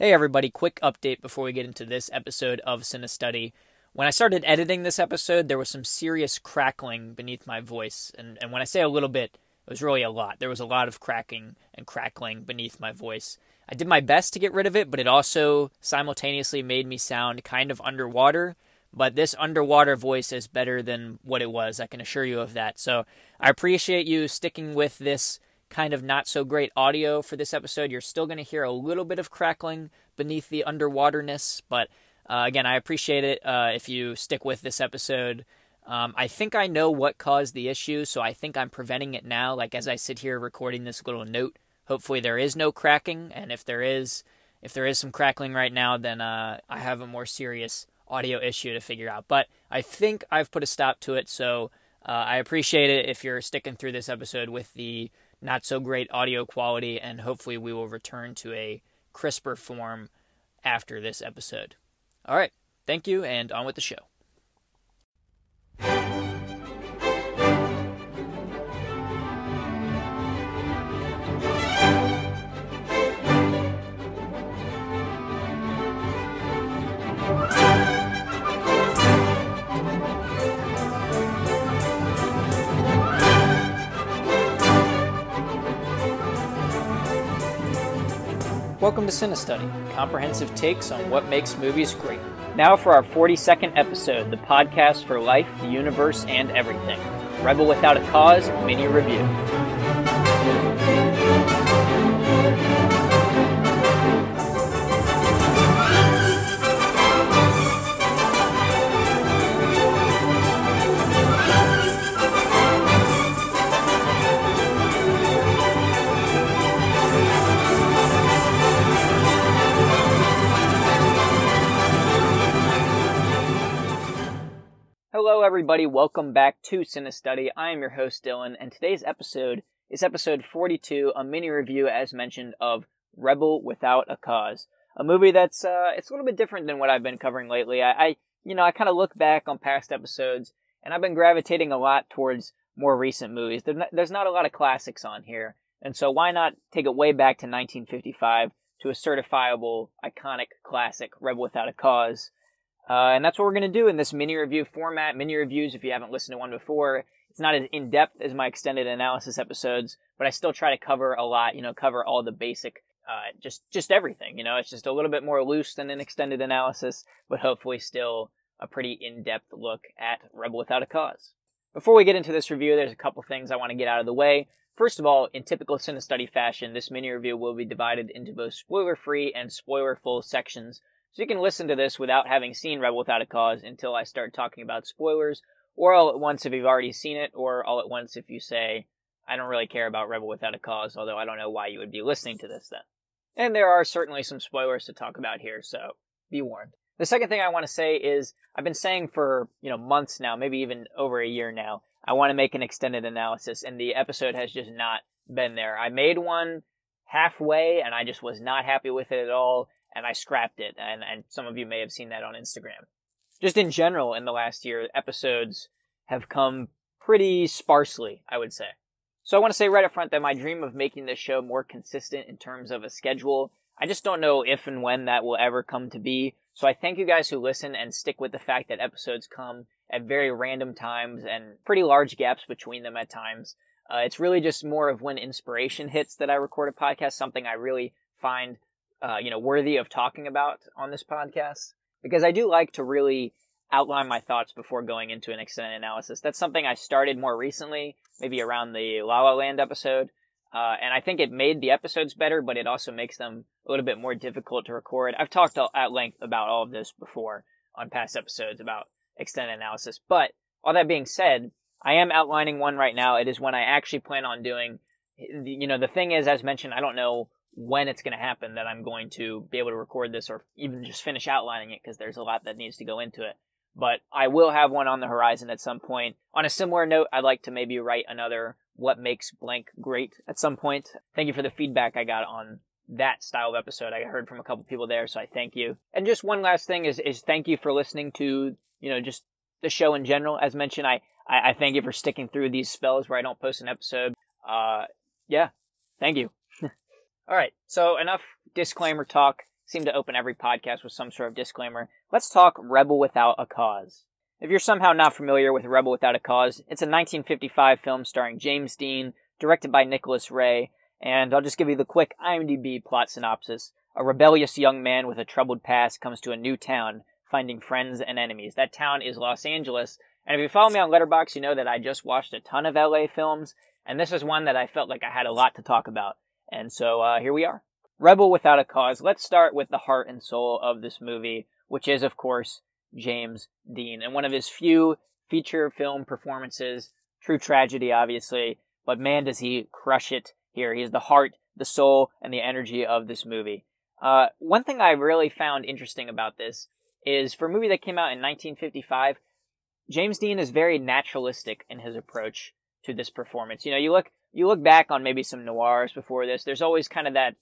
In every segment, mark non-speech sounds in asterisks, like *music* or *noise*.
Hey everybody, quick update before we get into this episode of Cinestudy. When I started editing this episode, there was some serious crackling beneath my voice. And, and when I say a little bit, it was really a lot. There was a lot of cracking and crackling beneath my voice. I did my best to get rid of it, but it also simultaneously made me sound kind of underwater. But this underwater voice is better than what it was, I can assure you of that. So I appreciate you sticking with this kind of not so great audio for this episode. You're still going to hear a little bit of crackling beneath the underwaterness, but uh, again, I appreciate it uh, if you stick with this episode. Um, I think I know what caused the issue, so I think I'm preventing it now. Like as I sit here recording this little note, hopefully there is no cracking, and if there is, if there is some crackling right now, then uh, I have a more serious audio issue to figure out. But I think I've put a stop to it, so uh, I appreciate it if you're sticking through this episode with the not so great audio quality, and hopefully we will return to a crisper form after this episode. All right, thank you, and on with the show. Welcome to Cinestudy, comprehensive takes on what makes movies great. Now for our 42nd episode, the podcast for life, the universe, and everything. Rebel Without a Cause mini review. Everybody. Welcome back to Cinestudy. I am your host, Dylan, and today's episode is episode 42, a mini review, as mentioned, of Rebel Without a Cause, a movie that's uh, it's a little bit different than what I've been covering lately. I, I you know, I kind of look back on past episodes, and I've been gravitating a lot towards more recent movies. There's not a lot of classics on here, and so why not take it way back to 1955 to a certifiable, iconic classic, Rebel Without a Cause. Uh, and that's what we're going to do in this mini review format. Mini reviews, if you haven't listened to one before, it's not as in depth as my extended analysis episodes, but I still try to cover a lot. You know, cover all the basic, uh, just just everything. You know, it's just a little bit more loose than an extended analysis, but hopefully still a pretty in depth look at Rebel Without a Cause. Before we get into this review, there's a couple things I want to get out of the way. First of all, in typical Cinestudy fashion, this mini review will be divided into both spoiler free and spoiler full sections. So you can listen to this without having seen Rebel Without a Cause until I start talking about spoilers, or all at once if you've already seen it, or all at once if you say, I don't really care about Rebel Without a Cause, although I don't know why you would be listening to this then. And there are certainly some spoilers to talk about here, so be warned. The second thing I want to say is I've been saying for, you know, months now, maybe even over a year now, I want to make an extended analysis, and the episode has just not been there. I made one halfway, and I just was not happy with it at all and I scrapped it. And, and some of you may have seen that on Instagram. Just in general, in the last year, episodes have come pretty sparsely, I would say. So I want to say right up front that my dream of making this show more consistent in terms of a schedule, I just don't know if and when that will ever come to be. So I thank you guys who listen and stick with the fact that episodes come at very random times and pretty large gaps between them at times. Uh, it's really just more of when inspiration hits that I record a podcast, something I really find uh, you know, worthy of talking about on this podcast because I do like to really outline my thoughts before going into an extended analysis. That's something I started more recently, maybe around the La La Land episode. Uh, and I think it made the episodes better, but it also makes them a little bit more difficult to record. I've talked at length about all of this before on past episodes about extended analysis. But all that being said, I am outlining one right now. It is one I actually plan on doing. You know, the thing is, as mentioned, I don't know when it's going to happen that I'm going to be able to record this or even just finish outlining it because there's a lot that needs to go into it. But I will have one on the horizon at some point. On a similar note, I'd like to maybe write another What Makes Blank Great at some point. Thank you for the feedback I got on that style of episode. I heard from a couple people there, so I thank you. And just one last thing is, is thank you for listening to, you know, just the show in general. As mentioned, I, I, I thank you for sticking through these spells where I don't post an episode. Uh, yeah, thank you. All right, so enough disclaimer talk. seem to open every podcast with some sort of disclaimer. Let's talk Rebel Without a Cause. If you're somehow not familiar with Rebel Without a Cause, it's a 1955 film starring James Dean, directed by Nicholas Ray, and I'll just give you the quick IMDb plot synopsis. A rebellious young man with a troubled past comes to a new town, finding friends and enemies. That town is Los Angeles, and if you follow me on Letterboxd, you know that I just watched a ton of LA films, and this is one that I felt like I had a lot to talk about. And so uh, here we are. Rebel Without a Cause. Let's start with the heart and soul of this movie, which is, of course, James Dean, and one of his few feature film performances. True tragedy, obviously, but man, does he crush it here. He is the heart, the soul, and the energy of this movie. Uh, one thing I really found interesting about this is for a movie that came out in 1955, James Dean is very naturalistic in his approach to this performance. You know, you look you look back on maybe some noirs before this. There's always kind of that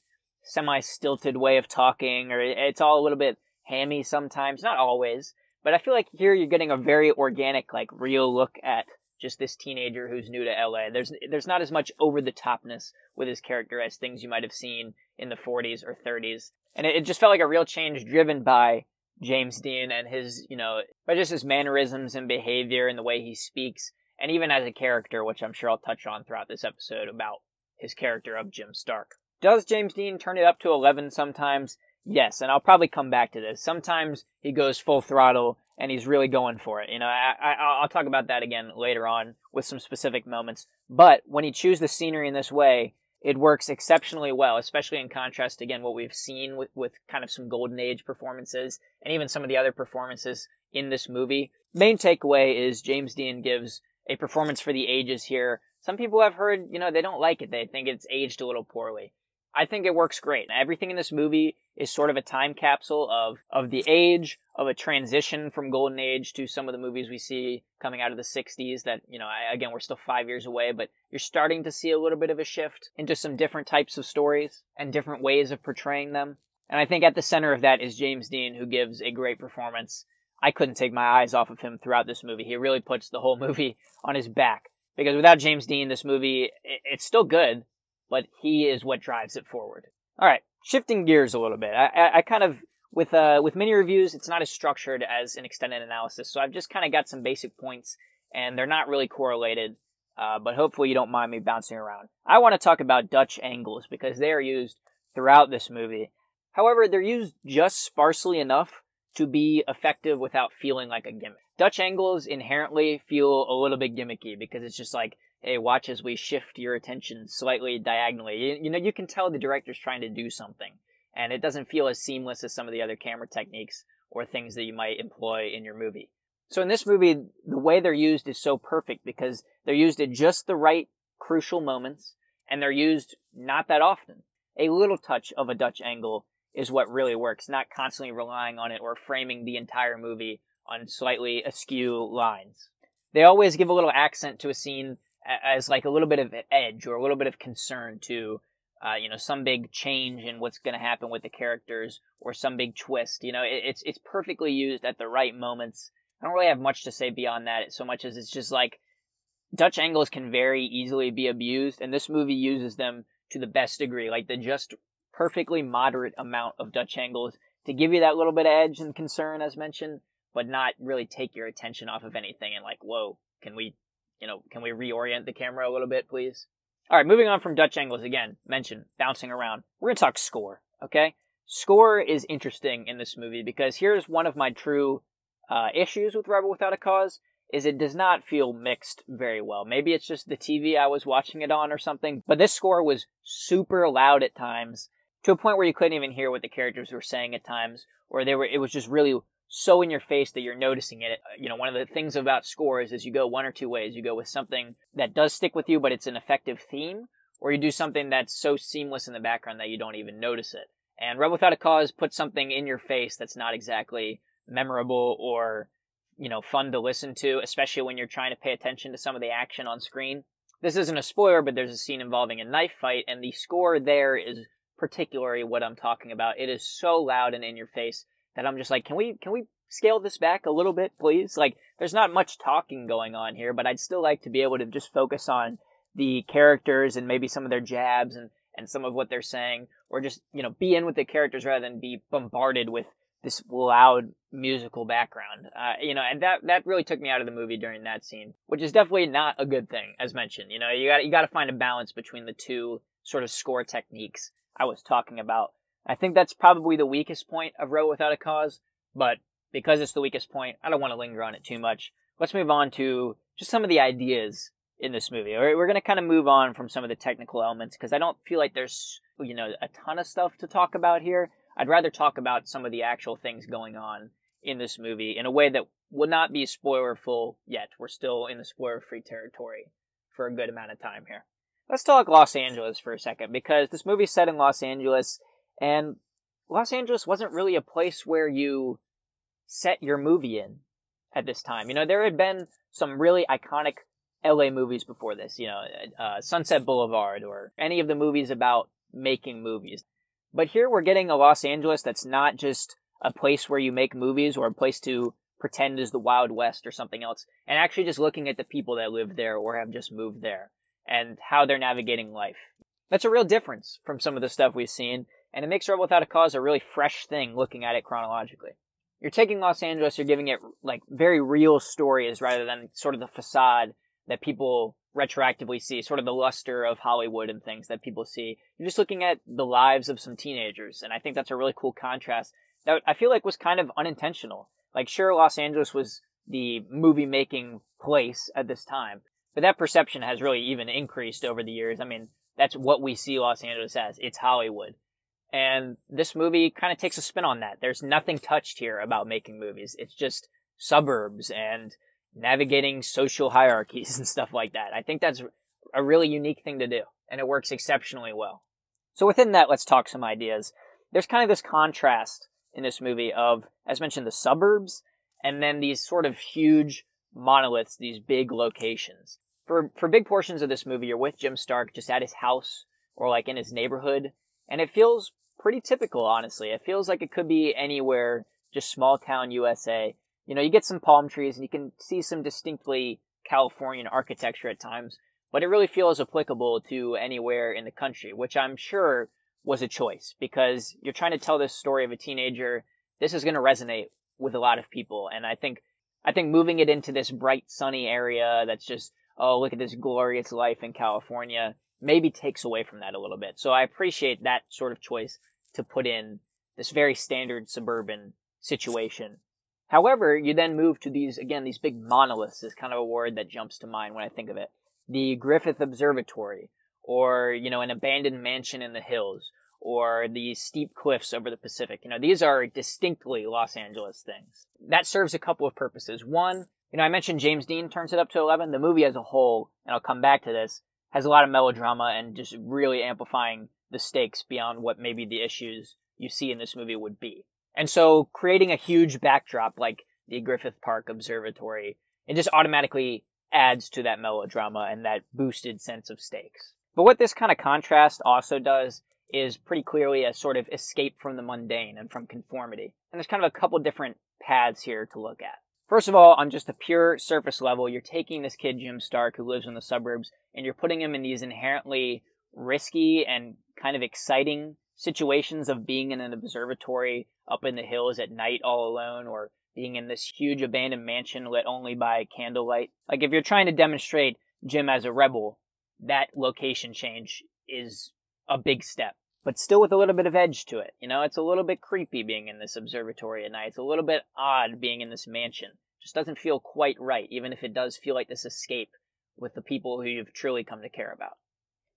semi stilted way of talking, or it's all a little bit hammy sometimes. Not always, but I feel like here you're getting a very organic, like real look at just this teenager who's new to LA. There's there's not as much over the topness with his character as things you might have seen in the 40s or 30s, and it, it just felt like a real change driven by James Dean and his you know by just his mannerisms and behavior and the way he speaks, and even as a character, which I'm sure I'll touch on throughout this episode about his character of Jim Stark. Does James Dean turn it up to 11 sometimes? Yes, and I'll probably come back to this. Sometimes he goes full throttle and he's really going for it. You know, I, I, I'll talk about that again later on with some specific moments. But when he chooses the scenery in this way, it works exceptionally well, especially in contrast again, what we've seen with, with kind of some golden age performances and even some of the other performances in this movie. Main takeaway is James Dean gives a performance for the ages here. Some people have heard, you know, they don't like it. They think it's aged a little poorly. I think it works great. Everything in this movie is sort of a time capsule of, of the age, of a transition from Golden Age to some of the movies we see coming out of the 60s that, you know, again, we're still five years away, but you're starting to see a little bit of a shift into some different types of stories and different ways of portraying them. And I think at the center of that is James Dean, who gives a great performance. I couldn't take my eyes off of him throughout this movie. He really puts the whole movie *laughs* on his back. Because without James Dean, this movie, it's still good, but he is what drives it forward. All right, shifting gears a little bit. I, I, I kind of with uh with mini reviews, it's not as structured as an extended analysis, so I've just kind of got some basic points, and they're not really correlated. Uh, but hopefully you don't mind me bouncing around. I want to talk about Dutch angles because they are used throughout this movie. However, they're used just sparsely enough to be effective without feeling like a gimmick. Dutch angles inherently feel a little bit gimmicky because it's just like hey, watch as we shift your attention slightly diagonally. You, you know, you can tell the director's trying to do something, and it doesn't feel as seamless as some of the other camera techniques or things that you might employ in your movie. So in this movie, the way they're used is so perfect because they're used at just the right crucial moments, and they're used not that often. A little touch of a Dutch angle is what really works, not constantly relying on it or framing the entire movie on slightly askew lines. They always give a little accent to a scene as like a little bit of edge or a little bit of concern to uh, you know some big change in what's going to happen with the characters or some big twist you know? It, it's it's perfectly used at the right moments. I don't really have much to say beyond that so much as it's just like dutch angles can very easily be abused and this movie uses them to the best degree. Like the just perfectly moderate amount of dutch angles to give you that little bit of edge and concern as mentioned but not really take your attention off of anything and like whoa can we you know, can we reorient the camera a little bit, please? All right, moving on from Dutch angles again, mention bouncing around. We're to talk score, okay? Score is interesting in this movie because here's one of my true uh, issues with Rebel Without a Cause is it does not feel mixed very well. Maybe it's just the TV I was watching it on or something, but this score was super loud at times to a point where you couldn't even hear what the characters were saying at times, or they were it was just really so in your face that you're noticing it. Uh, you know, one of the things about scores is you go one or two ways. You go with something that does stick with you, but it's an effective theme, or you do something that's so seamless in the background that you don't even notice it. And Rebel Without a Cause puts something in your face that's not exactly memorable or, you know, fun to listen to, especially when you're trying to pay attention to some of the action on screen. This isn't a spoiler, but there's a scene involving a knife fight, and the score there is particularly what I'm talking about. It is so loud and in your face that I'm just like, can we can we scale this back a little bit, please? Like, there's not much talking going on here, but I'd still like to be able to just focus on the characters and maybe some of their jabs and and some of what they're saying, or just, you know, be in with the characters rather than be bombarded with this loud musical background. Uh, you know, and that that really took me out of the movie during that scene, which is definitely not a good thing, as mentioned. You know, you got you got to find a balance between the two sort of score techniques I was talking about. I think that's probably the weakest point of Rebel Without a Cause, but because it's the weakest point, I don't want to linger on it too much. Let's move on to just some of the ideas in this movie. All right, we're going to kind of move on from some of the technical elements because I don't feel like there's, you know, a ton of stuff to talk about here. I'd rather talk about some of the actual things going on in this movie in a way that will not be spoilerful yet. We're still in the spoiler free territory for a good amount of time here. Let's talk Los Angeles for a second because this movie's set in Los Angeles and Los Angeles wasn't really a place where you set your movie in at this time. You know, there had been some really iconic LA movies before this, you know, uh, Sunset Boulevard or any of the movies about making movies. But here we're getting a Los Angeles that's not just a place where you make movies or a place to pretend is the Wild West or something else, and actually just looking at the people that live there or have just moved there and how they're navigating life. That's a real difference from some of the stuff we've seen, and it makes Rebel Without a Cause a really fresh thing looking at it chronologically. You're taking Los Angeles, you're giving it like very real stories rather than sort of the facade that people retroactively see, sort of the luster of Hollywood and things that people see. You're just looking at the lives of some teenagers, and I think that's a really cool contrast that I feel like was kind of unintentional. Like, sure, Los Angeles was the movie making place at this time, but that perception has really even increased over the years. I mean, that's what we see Los Angeles as. It's Hollywood. And this movie kind of takes a spin on that. There's nothing touched here about making movies. It's just suburbs and navigating social *laughs* hierarchies and stuff like that. I think that's a really unique thing to do, and it works exceptionally well. So within that, let's talk some ideas. There's kind of this contrast in this movie of, as mentioned, the suburbs, and then these sort of huge monoliths, these big locations. For for big portions of this movie, you're with Jim Stark just at his house or like in his neighborhood, and it feels pretty typical, honestly. It feels like it could be anywhere, just small town USA you know, you get some palm trees and you can see some distinctly Californian architecture at times, but it really feels applicable to anywhere in the country, which I'm sure was a choice because you're trying to tell this story of a teenager. This is going to resonate with a lot of people. And I think, I think moving it into this bright, sunny area that's just, oh, look at this glorious life in California maybe takes away from that a little bit. So I appreciate that sort of choice to put in this very standard suburban situation However, you then move to these, again, these big monoliths is kind of a word that jumps to mind when I think of it. The Griffith Observatory, or, you know, an abandoned mansion in the hills, or the steep cliffs over the Pacific. You know, these are distinctly Los Angeles things. That serves a couple of purposes. One, you know, I mentioned James Dean turns it up to 11. The movie as a whole, and I'll come back to this, has a lot of melodrama and just really amplifying the stakes beyond what maybe the issues you see in this movie would be. And so creating a huge backdrop like the Griffith Park Observatory, it just automatically adds to that melodrama and that boosted sense of stakes. But what this kind of contrast also does is pretty clearly a sort of escape from the mundane and from conformity. And there's kind of a couple different paths here to look at. First of all, on just a pure surface level, you're taking this kid, Jim Stark, who lives in the suburbs, and you're putting him in these inherently risky and kind of exciting situations of being in an observatory up in the hills at night all alone or being in this huge abandoned mansion lit only by candlelight. Like if you're trying to demonstrate Jim as a rebel, that location change is a big step. But still with a little bit of edge to it. You know, it's a little bit creepy being in this observatory at night. It's a little bit odd being in this mansion. Just doesn't feel quite right, even if it does feel like this escape with the people who you've truly come to care about.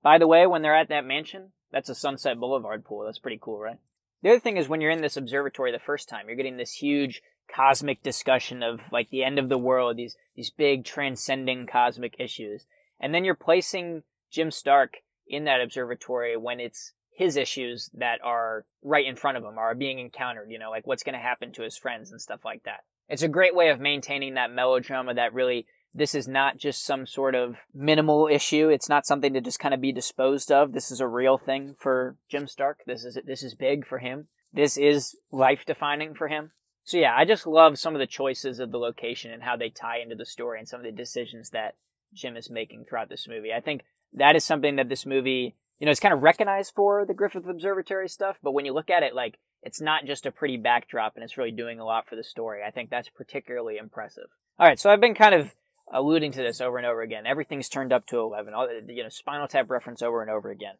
By the way, when they're at that mansion, that's a Sunset Boulevard pool. That's pretty cool, right? The other thing is when you're in this observatory the first time, you're getting this huge cosmic discussion of like the end of the world, these these big transcending cosmic issues. And then you're placing Jim Stark in that observatory when it's his issues that are right in front of him are being encountered, you know, like what's going to happen to his friends and stuff like that. It's a great way of maintaining that melodrama that really this is not just some sort of minimal issue. It's not something to just kind of be disposed of. This is a real thing for Jim Stark. This is this is big for him. This is life defining for him. So yeah, I just love some of the choices of the location and how they tie into the story and some of the decisions that Jim is making throughout this movie. I think that is something that this movie you know, it's kind of recognized for the Griffith Observatory stuff, but when you look at it, like, it's not just a pretty backdrop and it's really doing a lot for the story. I think that's particularly impressive. All right, so I've been kind of alluding to this over and over again. Everything's turned up to 11, all, you know, Spinal Tap reference over and over again.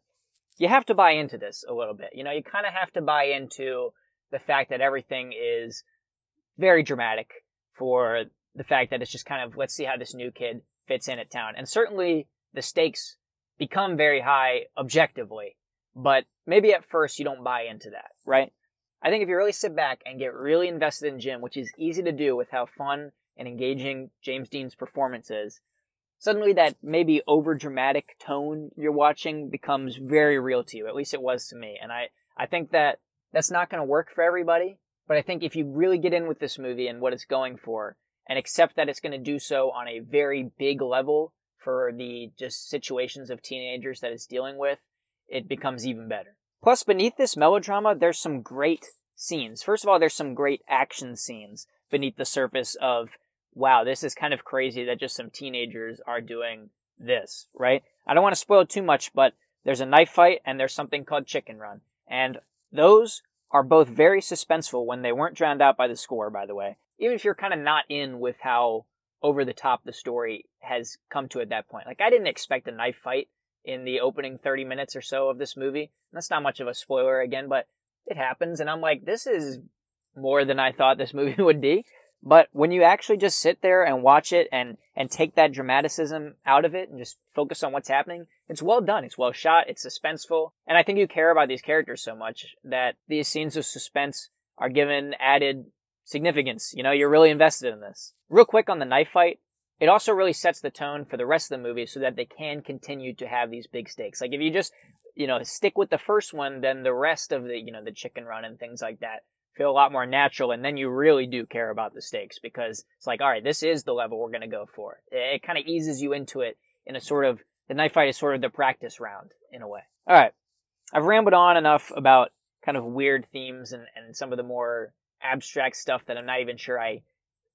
You have to buy into this a little bit. You know, you kind of have to buy into the fact that everything is very dramatic for the fact that it's just kind of, let's see how this new kid fits in at town. And certainly the stakes become very high objectively, but maybe at first you don't buy into that, right? I think if you really sit back and get really invested in Jim, which is easy to do with how fun and engaging James Dean's performance is, suddenly that maybe over dramatic tone you're watching becomes very real to you. At least it was to me. And I, I think that that's not going to work for everybody. But I think if you really get in with this movie and what it's going for and accept that it's going to do so on a very big level for the just situations of teenagers that it's dealing with, it becomes even better. Plus, beneath this melodrama, there's some great scenes. First of all, there's some great action scenes beneath the surface of, wow, this is kind of crazy that just some teenagers are doing this, right? I don't want to spoil too much, but there's a knife fight and there's something called Chicken Run. And those are both very suspenseful when they weren't drowned out by the score, by the way. Even if you're kind of not in with how over the top the story has come to at that point. Like, I didn't expect a knife fight in the opening 30 minutes or so of this movie. That's not much of a spoiler again, but it happens. And I'm like, this is more than I thought this *laughs* movie would be. But when you actually just sit there and watch it and, and take that dramaticism out of it and just focus on what's happening, it's well done. It's well shot. It's suspenseful. And I think you care about these characters so much that these scenes of suspense are given added significance. You know, you're really invested in this. Real quick on the knife fight, it also really sets the tone for the rest of the movie so that they can continue to have these big stakes. Like if you just, you know, stick with the first one, then the rest of the, you know, the chicken run and things like that feel a lot more natural. And then you really do care about the stakes because it's like, all right, this is the level we're going to go for. It, it kind of eases you into it in a sort of, the knife fight is sort of the practice round in a way. All right. I've rambled on enough about kind of weird themes and, and some of the more abstract stuff that I'm not even sure I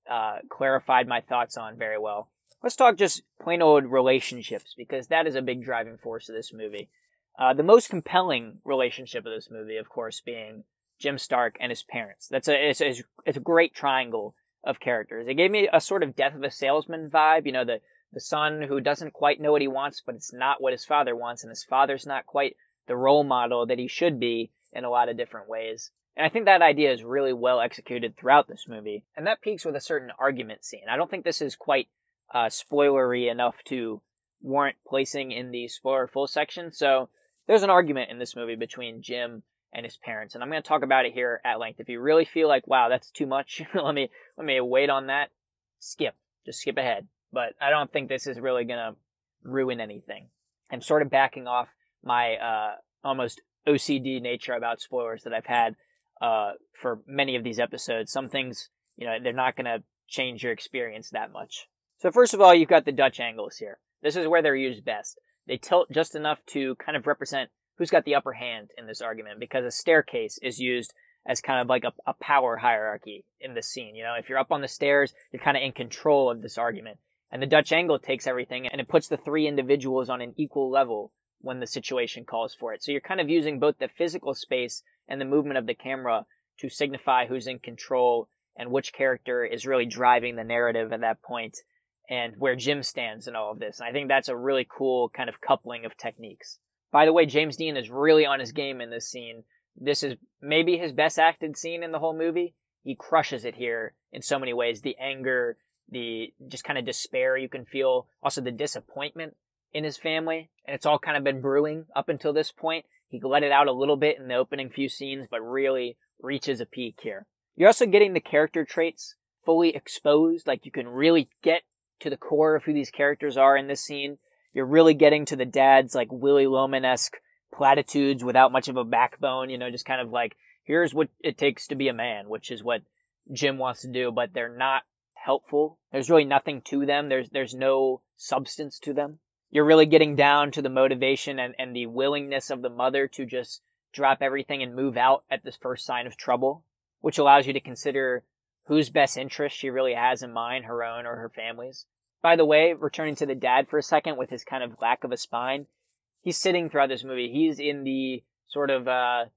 uh, clarified my thoughts on very well. Let's talk just plain old relationships because that is a big driving force of this movie. Uh, the most compelling relationship of this movie, of course, being Jim Stark and his parents. That's a it's, a it's a great triangle of characters. It gave me a sort of death of a salesman vibe. You know, the the son who doesn't quite know what he wants, but it's not what his father wants, and his father's not quite the role model that he should be in a lot of different ways. And I think that idea is really well executed throughout this movie. And that peaks with a certain argument scene. I don't think this is quite uh, spoilery enough to warrant placing in the spoiler full section. So there's an argument in this movie between Jim and his parents, and I'm going to talk about it here at length. If you really feel like, wow, that's too much, *laughs* let me let me wait on that. Skip, just skip ahead. But I don't think this is really going to ruin anything. I'm sort of backing off my uh, almost OCD nature about spoilers that I've had uh, for many of these episodes. Some things, you know, they're not going to change your experience that much. So first of all, you've got the Dutch angles here. This is where they're used best. They tilt just enough to kind of represent who's got the upper hand in this argument because a staircase is used as kind of like a, a power hierarchy in the scene. You know, if you're up on the stairs, you're kind of in control of this argument. And the Dutch angle takes everything and it puts the three individuals on an equal level when the situation calls for it. So you're kind of using both the physical space and the movement of the camera to signify who's in control and which character is really driving the narrative at that point and where Jim stands in all of this. And I think that's a really cool kind of coupling of techniques. By the way, James Dean is really on his game in this scene. This is maybe his best acted scene in the whole movie. He crushes it here in so many ways. The anger, the just kind of despair you can feel, also the disappointment in his family. And it's all kind of been brewing up until this point. He let it out a little bit in the opening few scenes, but really reaches a peak here. You're also getting the character traits fully exposed. Like you can really get to the core of who these characters are in this scene. You're really getting to the dad's like Willy Loman-esque platitudes without much of a backbone, you know, just kind of like, here's what it takes to be a man, which is what Jim wants to do, but they're not helpful. There's really nothing to them. There's, there's no substance to them. You're really getting down to the motivation and, and the willingness of the mother to just drop everything and move out at this first sign of trouble, which allows you to consider whose best interest she really has in mind, her own or her family's. By the way, returning to the dad for a second with his kind of lack of a spine, he's sitting throughout this movie. He's in the sort of uh,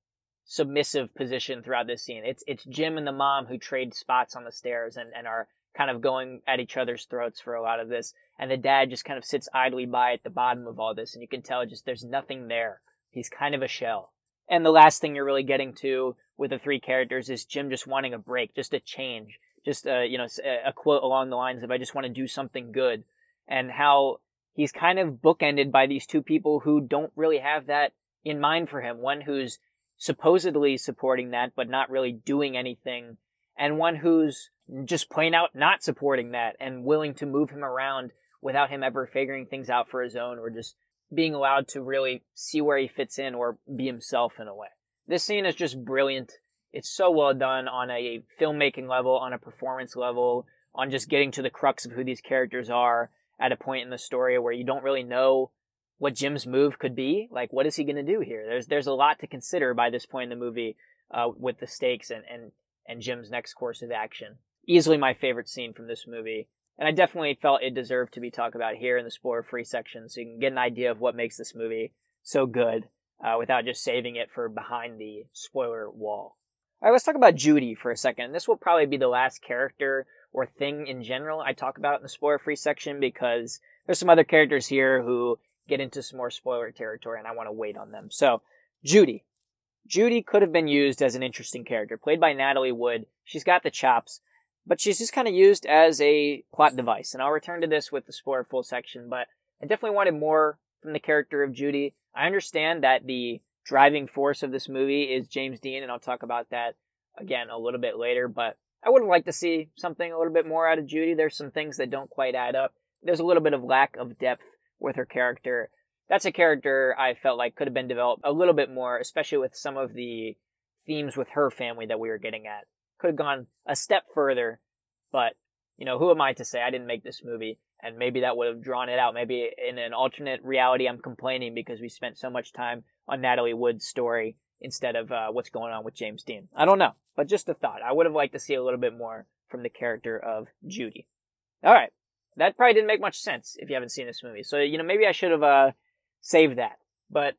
submissive position throughout this scene. It's it's Jim and the mom who trade spots on the stairs and, and are kind of going at each other's throats for a lot of this. And the dad just kind of sits idly by at the bottom of all this, and you can tell just there's nothing there. He's kind of a shell. And the last thing you're really getting to with the three characters is Jim just wanting a break, just a change, just a, you know a quote along the lines of "I just want to do something good," and how he's kind of bookended by these two people who don't really have that in mind for him. One who's supposedly supporting that, but not really doing anything, and one who's just plain out not supporting that and willing to move him around without him ever figuring things out for his own or just being allowed to really see where he fits in or be himself in a way. This scene is just brilliant. It's so well done on a filmmaking level, on a performance level, on just getting to the crux of who these characters are at a point in the story where you don't really know what Jim's move could be. Like, what is he going to do here? There's there's a lot to consider by this point in the movie uh, with the stakes and, and and Jim's next course of action. Easily my favorite scene from this movie, and I definitely felt it deserved to be talked about here in the spoiler-free section, so you can get an idea of what makes this movie so good uh, without just saving it for behind the spoiler wall. All right, let's talk about Judy for a second. This will probably be the last character or thing in general I talk about in the spoiler-free section because there's some other characters here who get into some more spoiler territory, and I want to wait on them. So, Judy. Judy could have been used as an interesting character, played by Natalie Wood. She's got the chops, but she's just kind of used as a plot device. And I'll return to this with the spoiler full section, but I definitely wanted more from the character of Judy. I understand that the driving force of this movie is James Dean, and I'll talk about that again a little bit later, but I would have liked to see something a little bit more out of Judy. There's some things that don't quite add up. There's a little bit of lack of depth with her character. That's a character I felt like could have been developed a little bit more, especially with some of the themes with her family that we were getting at. Could have gone a step further, but you know, who am I to say I didn't make this movie? And maybe that would have drawn it out. Maybe in an alternate reality, I'm complaining because we spent so much time on Natalie Wood's story instead of uh, what's going on with James Dean. I don't know, but just a thought. I would have liked to see a little bit more from the character of Judy. All right, that probably didn't make much sense if you haven't seen this movie. So, you know, maybe I should have uh, saved that. But,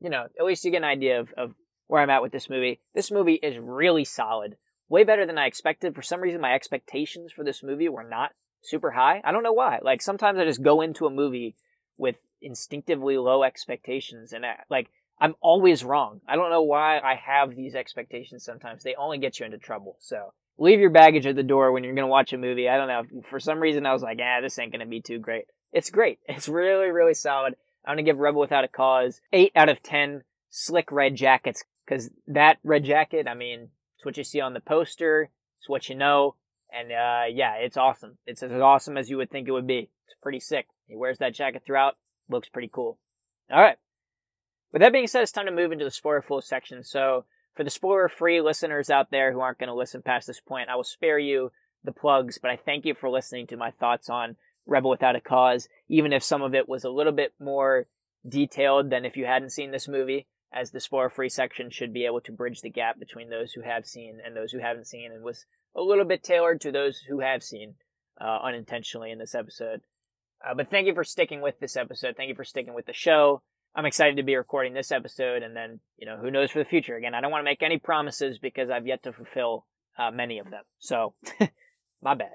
you know, at least you get an idea of, of where I'm at with this movie. This movie is really solid. Way better than I expected. For some reason, my expectations for this movie were not super high. I don't know why. Like, sometimes I just go into a movie with instinctively low expectations and I, like, I'm always wrong. I don't know why I have these expectations sometimes. They only get you into trouble. So, leave your baggage at the door when you're going to watch a movie. I don't know. For some reason, I was like, ah, this ain't going to be too great. It's great. *laughs* It's really, really solid. I'm going to give Rebel Without a Cause 8 out of 10 slick red jackets. Because that red jacket, I mean, it's what you see on the poster. It's what you know. And, uh, yeah, it's awesome. It's as awesome as you would think it would be. It's pretty sick. He wears that jacket throughout. Looks pretty cool. All right. With that being said, it's time to move into the spoiler full section. So, for the spoiler free listeners out there who aren't going to listen past this point, I will spare you the plugs, but I thank you for listening to my thoughts on Rebel Without a Cause, even if some of it was a little bit more detailed than if you hadn't seen this movie, as the spoiler free section should be able to bridge the gap between those who have seen and those who haven't seen, and was a little bit tailored to those who have seen uh, unintentionally in this episode. Uh, but thank you for sticking with this episode. Thank you for sticking with the show. I'm excited to be recording this episode, and then you know who knows for the future. Again, I don't want to make any promises because I've yet to fulfill uh, many of them. So, *laughs* my bad.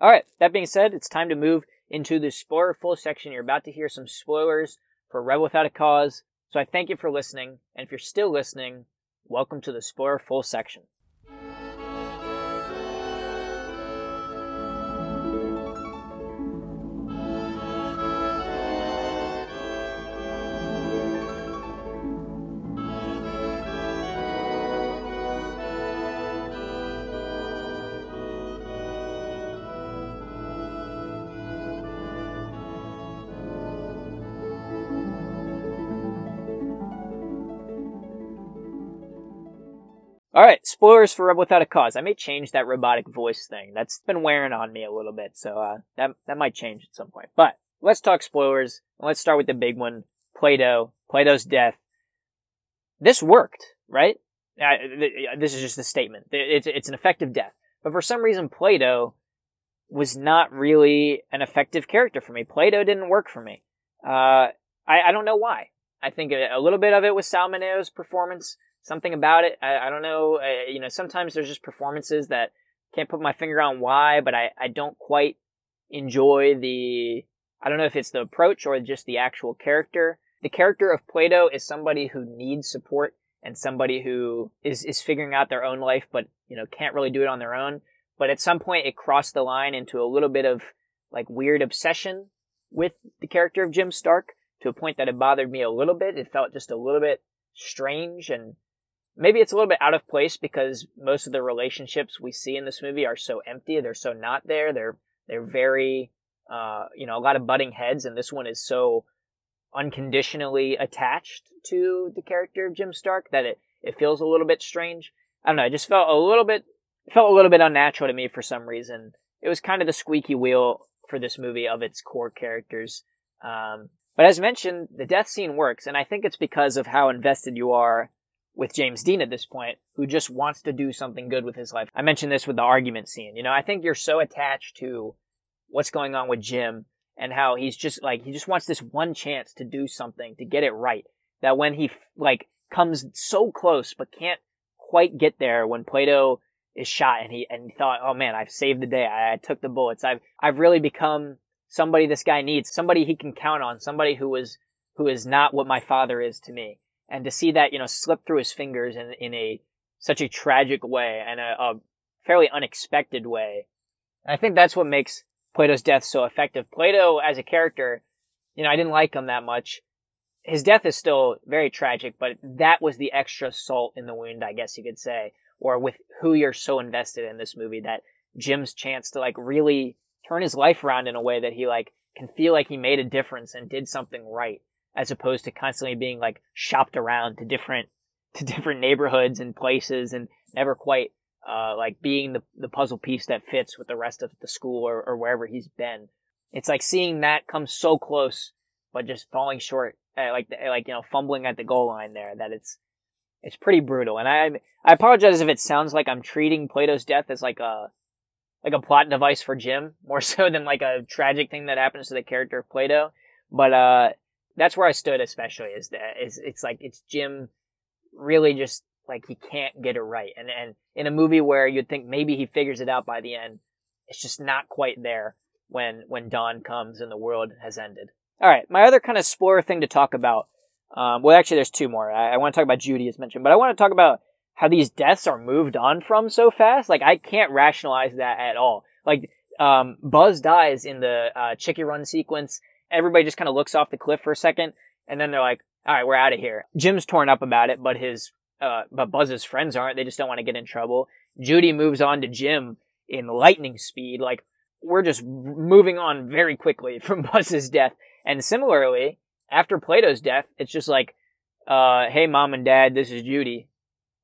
All right. That being said, it's time to move into the spoiler full section. You're about to hear some spoilers for Rebel Without a Cause. So I thank you for listening, and if you're still listening, welcome to the spoiler full section. All right, spoilers for Rebel Without a Cause. I may change that robotic voice thing. That's been wearing on me a little bit, so uh, that that might change at some point. But let's talk spoilers. Let's start with the big one: Plato. Plato's death. This worked, right? This is just a statement. It's it's an effective death, but for some reason, Plato was not really an effective character for me. Plato didn't work for me. Uh, I, I don't know why. I think a, little bit of it was Sal Mineo's performance. Something about it. I, I don't know. Uh, you know, sometimes there's just performances that can't put my finger on why, but I, I don't quite enjoy the. I don't know if it's the approach or just the actual character. The character of Plato is somebody who needs support and somebody who is, is figuring out their own life, but, you know, can't really do it on their own. But at some point it crossed the line into a little bit of like weird obsession with the character of Jim Stark to a point that it bothered me a little bit. It felt just a little bit strange and maybe it's a little bit out of place because most of the relationships we see in this movie are so empty. They're so not there. They're, they're very, uh, you know, a lot of butting heads and this one is so unconditionally attached to the character of Jim Stark that it, it feels a little bit strange. I don't know. It just felt a little bit, felt a little bit unnatural to me for some reason. It was kind of the squeaky wheel for this movie of its core characters. Um, but as mentioned, the death scene works, and I think it's because of how invested you are with James Dean at this point, who just wants to do something good with his life. I mentioned this with the argument scene. You know, I think you're so attached to what's going on with Jim and how he's just like he just wants this one chance to do something to get it right that when he like comes so close but can't quite get there when Plato is shot and he and thought oh man I've saved the day I, I took the bullets I've I've really become somebody this guy needs somebody he can count on somebody who is who is not what my father is to me and to see that you know slip through his fingers in in a such a tragic way and a, a fairly unexpected way I think that's what makes Plato's death so effective. Plato as a character, you know, I didn't like him that much. His death is still very tragic, but that was the extra salt in the wound, I guess you could say, or with who you're so invested in this movie that Jim's chance to like really turn his life around in a way that he like can feel like he made a difference and did something right as opposed to constantly being like shopped around to different *laughs* to different neighborhoods and places and never quite uh, like being the, the puzzle piece that fits with the rest of the school or, or wherever he's been. It's like seeing that come so close, but just falling short, uh, like, like, you know, fumbling at the goal line there, that it's, it's pretty brutal. And I, I apologize if it sounds like I'm treating Plato's death as like a, like a plot device for Jim, *laughs* more so than like a tragic thing that happens to the character of Plato. But, uh, that's where I stood especially is that, is, it's like, it's Jim really just like he can't get it right. And and in a movie where you'd think maybe he figures it out by the end, it's just not quite there when when dawn comes and the world has ended. All right, my other kind of spoiler thing to talk about. Um, well, actually, there's two more. I, I want to talk about Judy as mentioned, but I want to talk about how these deaths are moved on from so fast. Like I can't rationalize that at all. Like um, Buzz dies in the uh, Chickie Run sequence. Everybody just kind of looks off the cliff for a second, and then they're like, "All right, we're out of here." Jim's torn up about it, but his uh, but Buzz's friends aren't. They just don't want to get in trouble. Judy moves on to Jim in lightning speed. Like, we're just moving on very quickly *laughs* from Buzz's death. And similarly, after Plato's death, it's just like, uh, hey, mom and dad, this is Judy.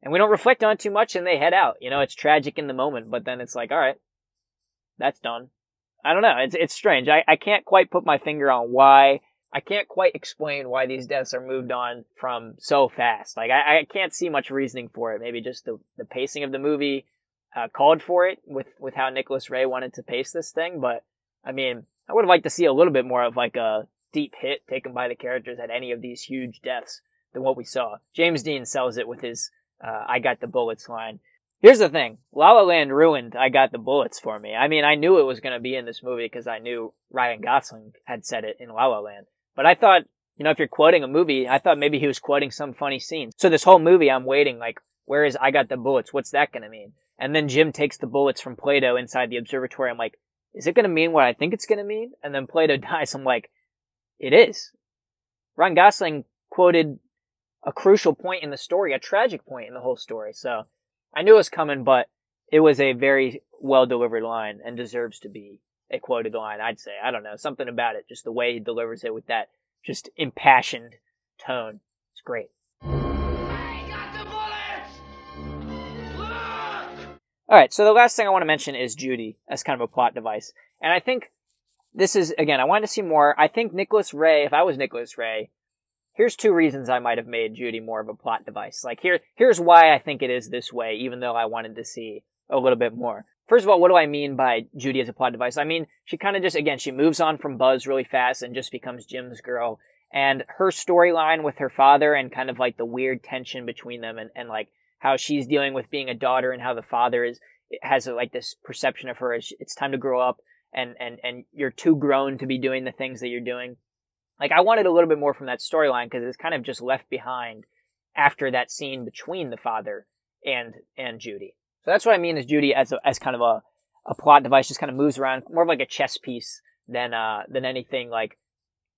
And we don't reflect on it too much and they head out. You know, it's tragic in the moment, but then it's like, all right, that's done. I don't know. It's, it's strange. I, I can't quite put my finger on why I can't quite explain why these deaths are moved on from so fast. Like I, I can't see much reasoning for it. Maybe just the the pacing of the movie uh, called for it with with how Nicholas Ray wanted to pace this thing. But I mean, I would have liked to see a little bit more of like a deep hit taken by the characters at any of these huge deaths than what we saw. James Dean sells it with his uh, "I got the bullets" line. Here's the thing. La La Land ruined I Got the Bullets for me. I mean, I knew it was going to be in this movie because I knew Ryan Gosling had said it in La La Land. But I thought, you know, if you're quoting a movie, I thought maybe he was quoting some funny scene. So this whole movie, I'm waiting, like, where is I got the bullets? What's that gonna mean? And then Jim takes the bullets from Plato inside the observatory. I'm like, is it gonna mean what I think it's gonna mean? And then Plato *laughs* dies. I'm like, it is. Ryan Gosling quoted a crucial point in the story, a tragic point in the whole story. So I knew it was coming, but it was a very well delivered line and deserves to be a quoted line, I'd say. I don't know. Something about it. Just the way he delivers it with that just impassioned tone. It's great. Alright, so the last thing I want to mention is Judy as kind of a plot device. And I think this is, again, I wanted to see more. I think Nicholas Ray, if I was Nicholas Ray, here's two reasons I might have made Judy more of a plot device. Like here, here's why I think it is this way, even though I wanted to see a little bit more. First of all, what do I mean by Judy as a plot device? I mean, she kind of just, again, she moves on from Buzz really fast and just becomes Jim's girl. And her storyline with her father and kind of like the weird tension between them and, and like how she's dealing with being a daughter and how the father is has like this perception of her as it's time to grow up and and and you're too grown to be doing the things that you're doing. Like I wanted a little bit more from that storyline because it's kind of just left behind after that scene between the father and and Judy. So that's what I mean as Judy as a, as kind of a a plot device just kind of moves around more of like a chess piece than uh than anything like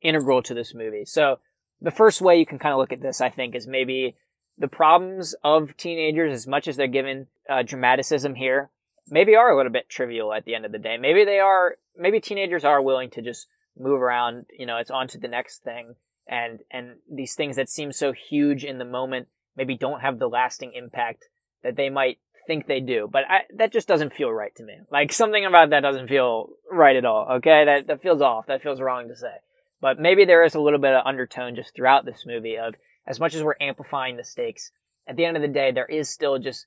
integral to this movie. So the first way you can kind of look at this, I think, is maybe the problems of teenagers, as much as they're given uh, dramaticism here, maybe are a little bit trivial at the end of the day. Maybe they are, maybe teenagers are willing to just move around, you know, it's on to the next thing. And, and these things that seem so huge in the moment maybe don't have the lasting impact that they might think they do. But I, that just doesn't feel right to me. Like something about that doesn't feel right at all. Okay. That, that feels off. That feels wrong to say. But maybe there is a little bit of undertone just throughout this movie of as much as we're amplifying the stakes, at the end of the day, there is still just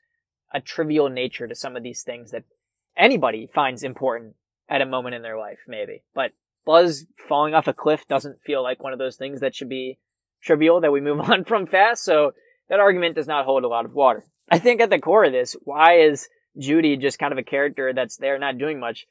a trivial nature to some of these things that anybody finds important at a moment in their life, maybe. But Buzz falling off a cliff doesn't feel like one of those things that should be trivial that we move *laughs* on from fast. So that argument does not hold a lot of water. I think at the core of this, why is Judy just kind of a character that's there not doing much?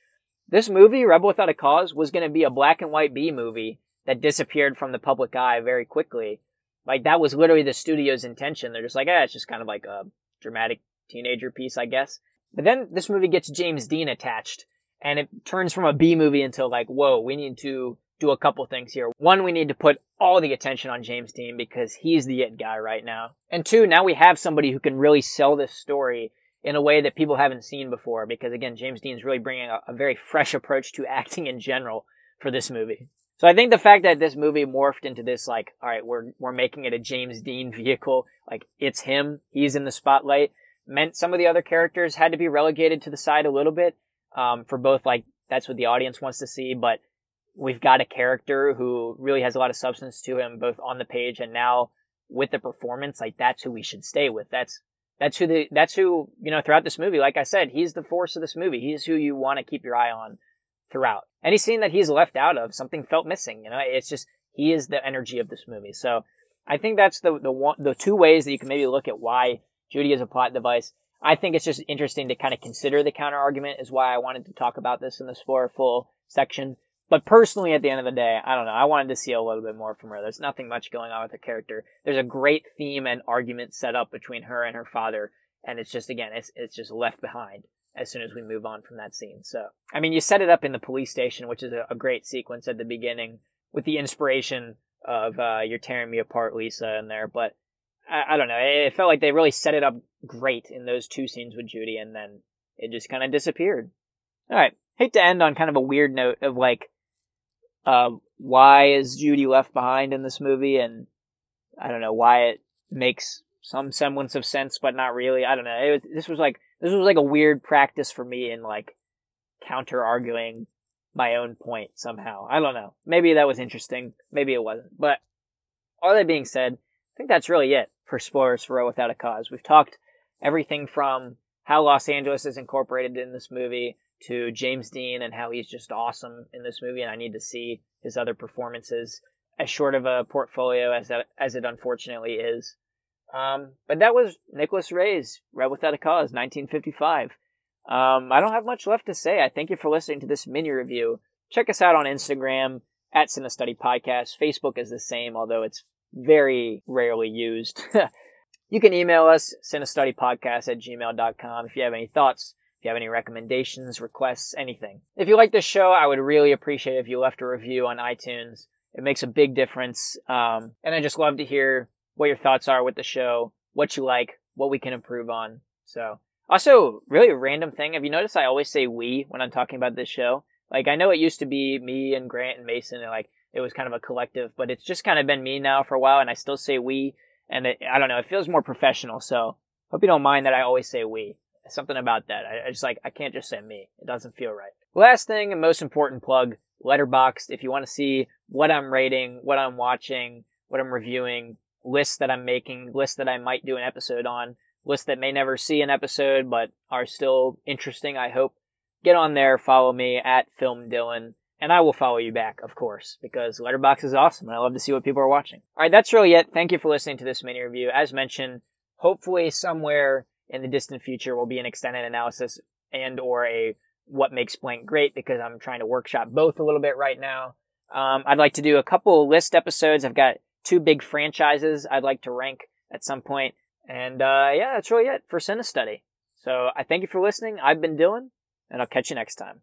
This movie, Rebel Without a Cause, was going to be a black and white B movie that disappeared from the public eye very quickly. Like that was literally the studio's intention. They're just like, eh, it's just kind of like a dramatic teenager piece, I guess. But then this movie gets James Dean attached and it turns from a B movie into like, whoa, we need to do a couple things here. One, we need to put all the attention on James Dean because he's the it guy right now. And two, now we have somebody who can really sell this story in a way that people haven't seen before because again, James Dean's really bringing a, a very fresh approach to *laughs* acting in general for this movie. So I think the fact that this movie morphed into this, like, all right, we're, we're making it a James Dean *laughs* vehicle, like, it's him, he's in the spotlight, meant some of the other characters had to be relegated to the side a little bit, um, for both, like, that's what the audience wants to see, but we've got a character who really has a lot of substance to him, both on the page and now with the performance, like, that's who we should stay with. That's, that's who the, that's who, you know, throughout this movie, like I said, he's the force of this movie. He's who you want to keep your eye on throughout. Any scene that he's left out of, something felt missing. You know, it's just he is the energy of this movie. So I think that's the the one, the two ways that you can maybe look at why Judy is a plot device. I think it's just interesting to kind of consider the counter argument is why I wanted to talk about this in the spoiler full section. But personally, at the end of the day, I don't know. I wanted to see a little bit more from her. There's nothing much going on with her character. There's a great theme and argument set up between her and her father, and it's just again, it's it's just left behind as soon as we move on from that scene. So, I mean, you set it up in the police station, which is a, a great sequence at the beginning with the inspiration of uh, "You're Tearing Me Apart," Lisa, in there. But I, I don't know. It, felt like they really set it up great in those two scenes with Judy, and then it just kind of disappeared. All right. Hate to end on kind of a weird note of like, uh, why is Judy left behind in this movie, and I don't know why it makes some semblance of sense, but not really. I don't know. It was, this was like this was like a weird practice for me in like counter arguing my own point somehow. I don't know. Maybe that was interesting. Maybe it wasn't. But all that being said, I think that's really it for spoilers for Rebel Without a Cause. We've talked everything from how Los Angeles is incorporated in this movie to James Dean and how he's just awesome in this movie, and I need to see his other performances. As short of a portfolio as that, as it unfortunately is, um, but that was Nicholas Ray's Rebel Without a Cause, 1955. Um, I don't have much left to say. I thank you for listening to this mini review. Check us out on Instagram at Cinestudy Podcast. Facebook is the same, although it's very rarely used. *laughs* you can email us, cinestudypodcast at gmail.com if you have any thoughts, if you have any recommendations, requests, anything. If you like this show, I would really appreciate if you left a review on iTunes. It makes a big difference. Um, and I just love to hear what your thoughts are with the show, what you like, what we can improve on. So, also, really random thing. Have you noticed I always say we when I'm talking about this show? Like, I know it used to be me and Grant and Mason, and like, it was kind of a collective, but it's just kind of been me now for a while, and I still say we, and it, I don't know, it feels more professional, so hope you don't mind that I always say we. Something about that. I, I just like, I can't just say me. It doesn't feel right. Last thing and most important plug, Letterboxd. If you want to see what I'm rating, what I'm watching, what I'm reviewing, lists that I'm making, lists that I might do an episode on, lists that may never see an episode but are still interesting, I hope. Get on there, follow me at Film Dylan, And I will follow you back, of course, because Letterboxd is awesome and I love to see what people are watching. Alright, that's really it. Thank you for listening to this mini review. As mentioned, hopefully somewhere in the distant future will be an extended analysis and or a what makes blank great because I'm trying to workshop both a little bit right now. Um, I'd like to do a couple list episodes. I've got two big franchises I'd like to rank at some point. And uh, yeah, that's really it for Cinestudy. So I thank you for listening. I've been Dylan, and I'll catch you next time.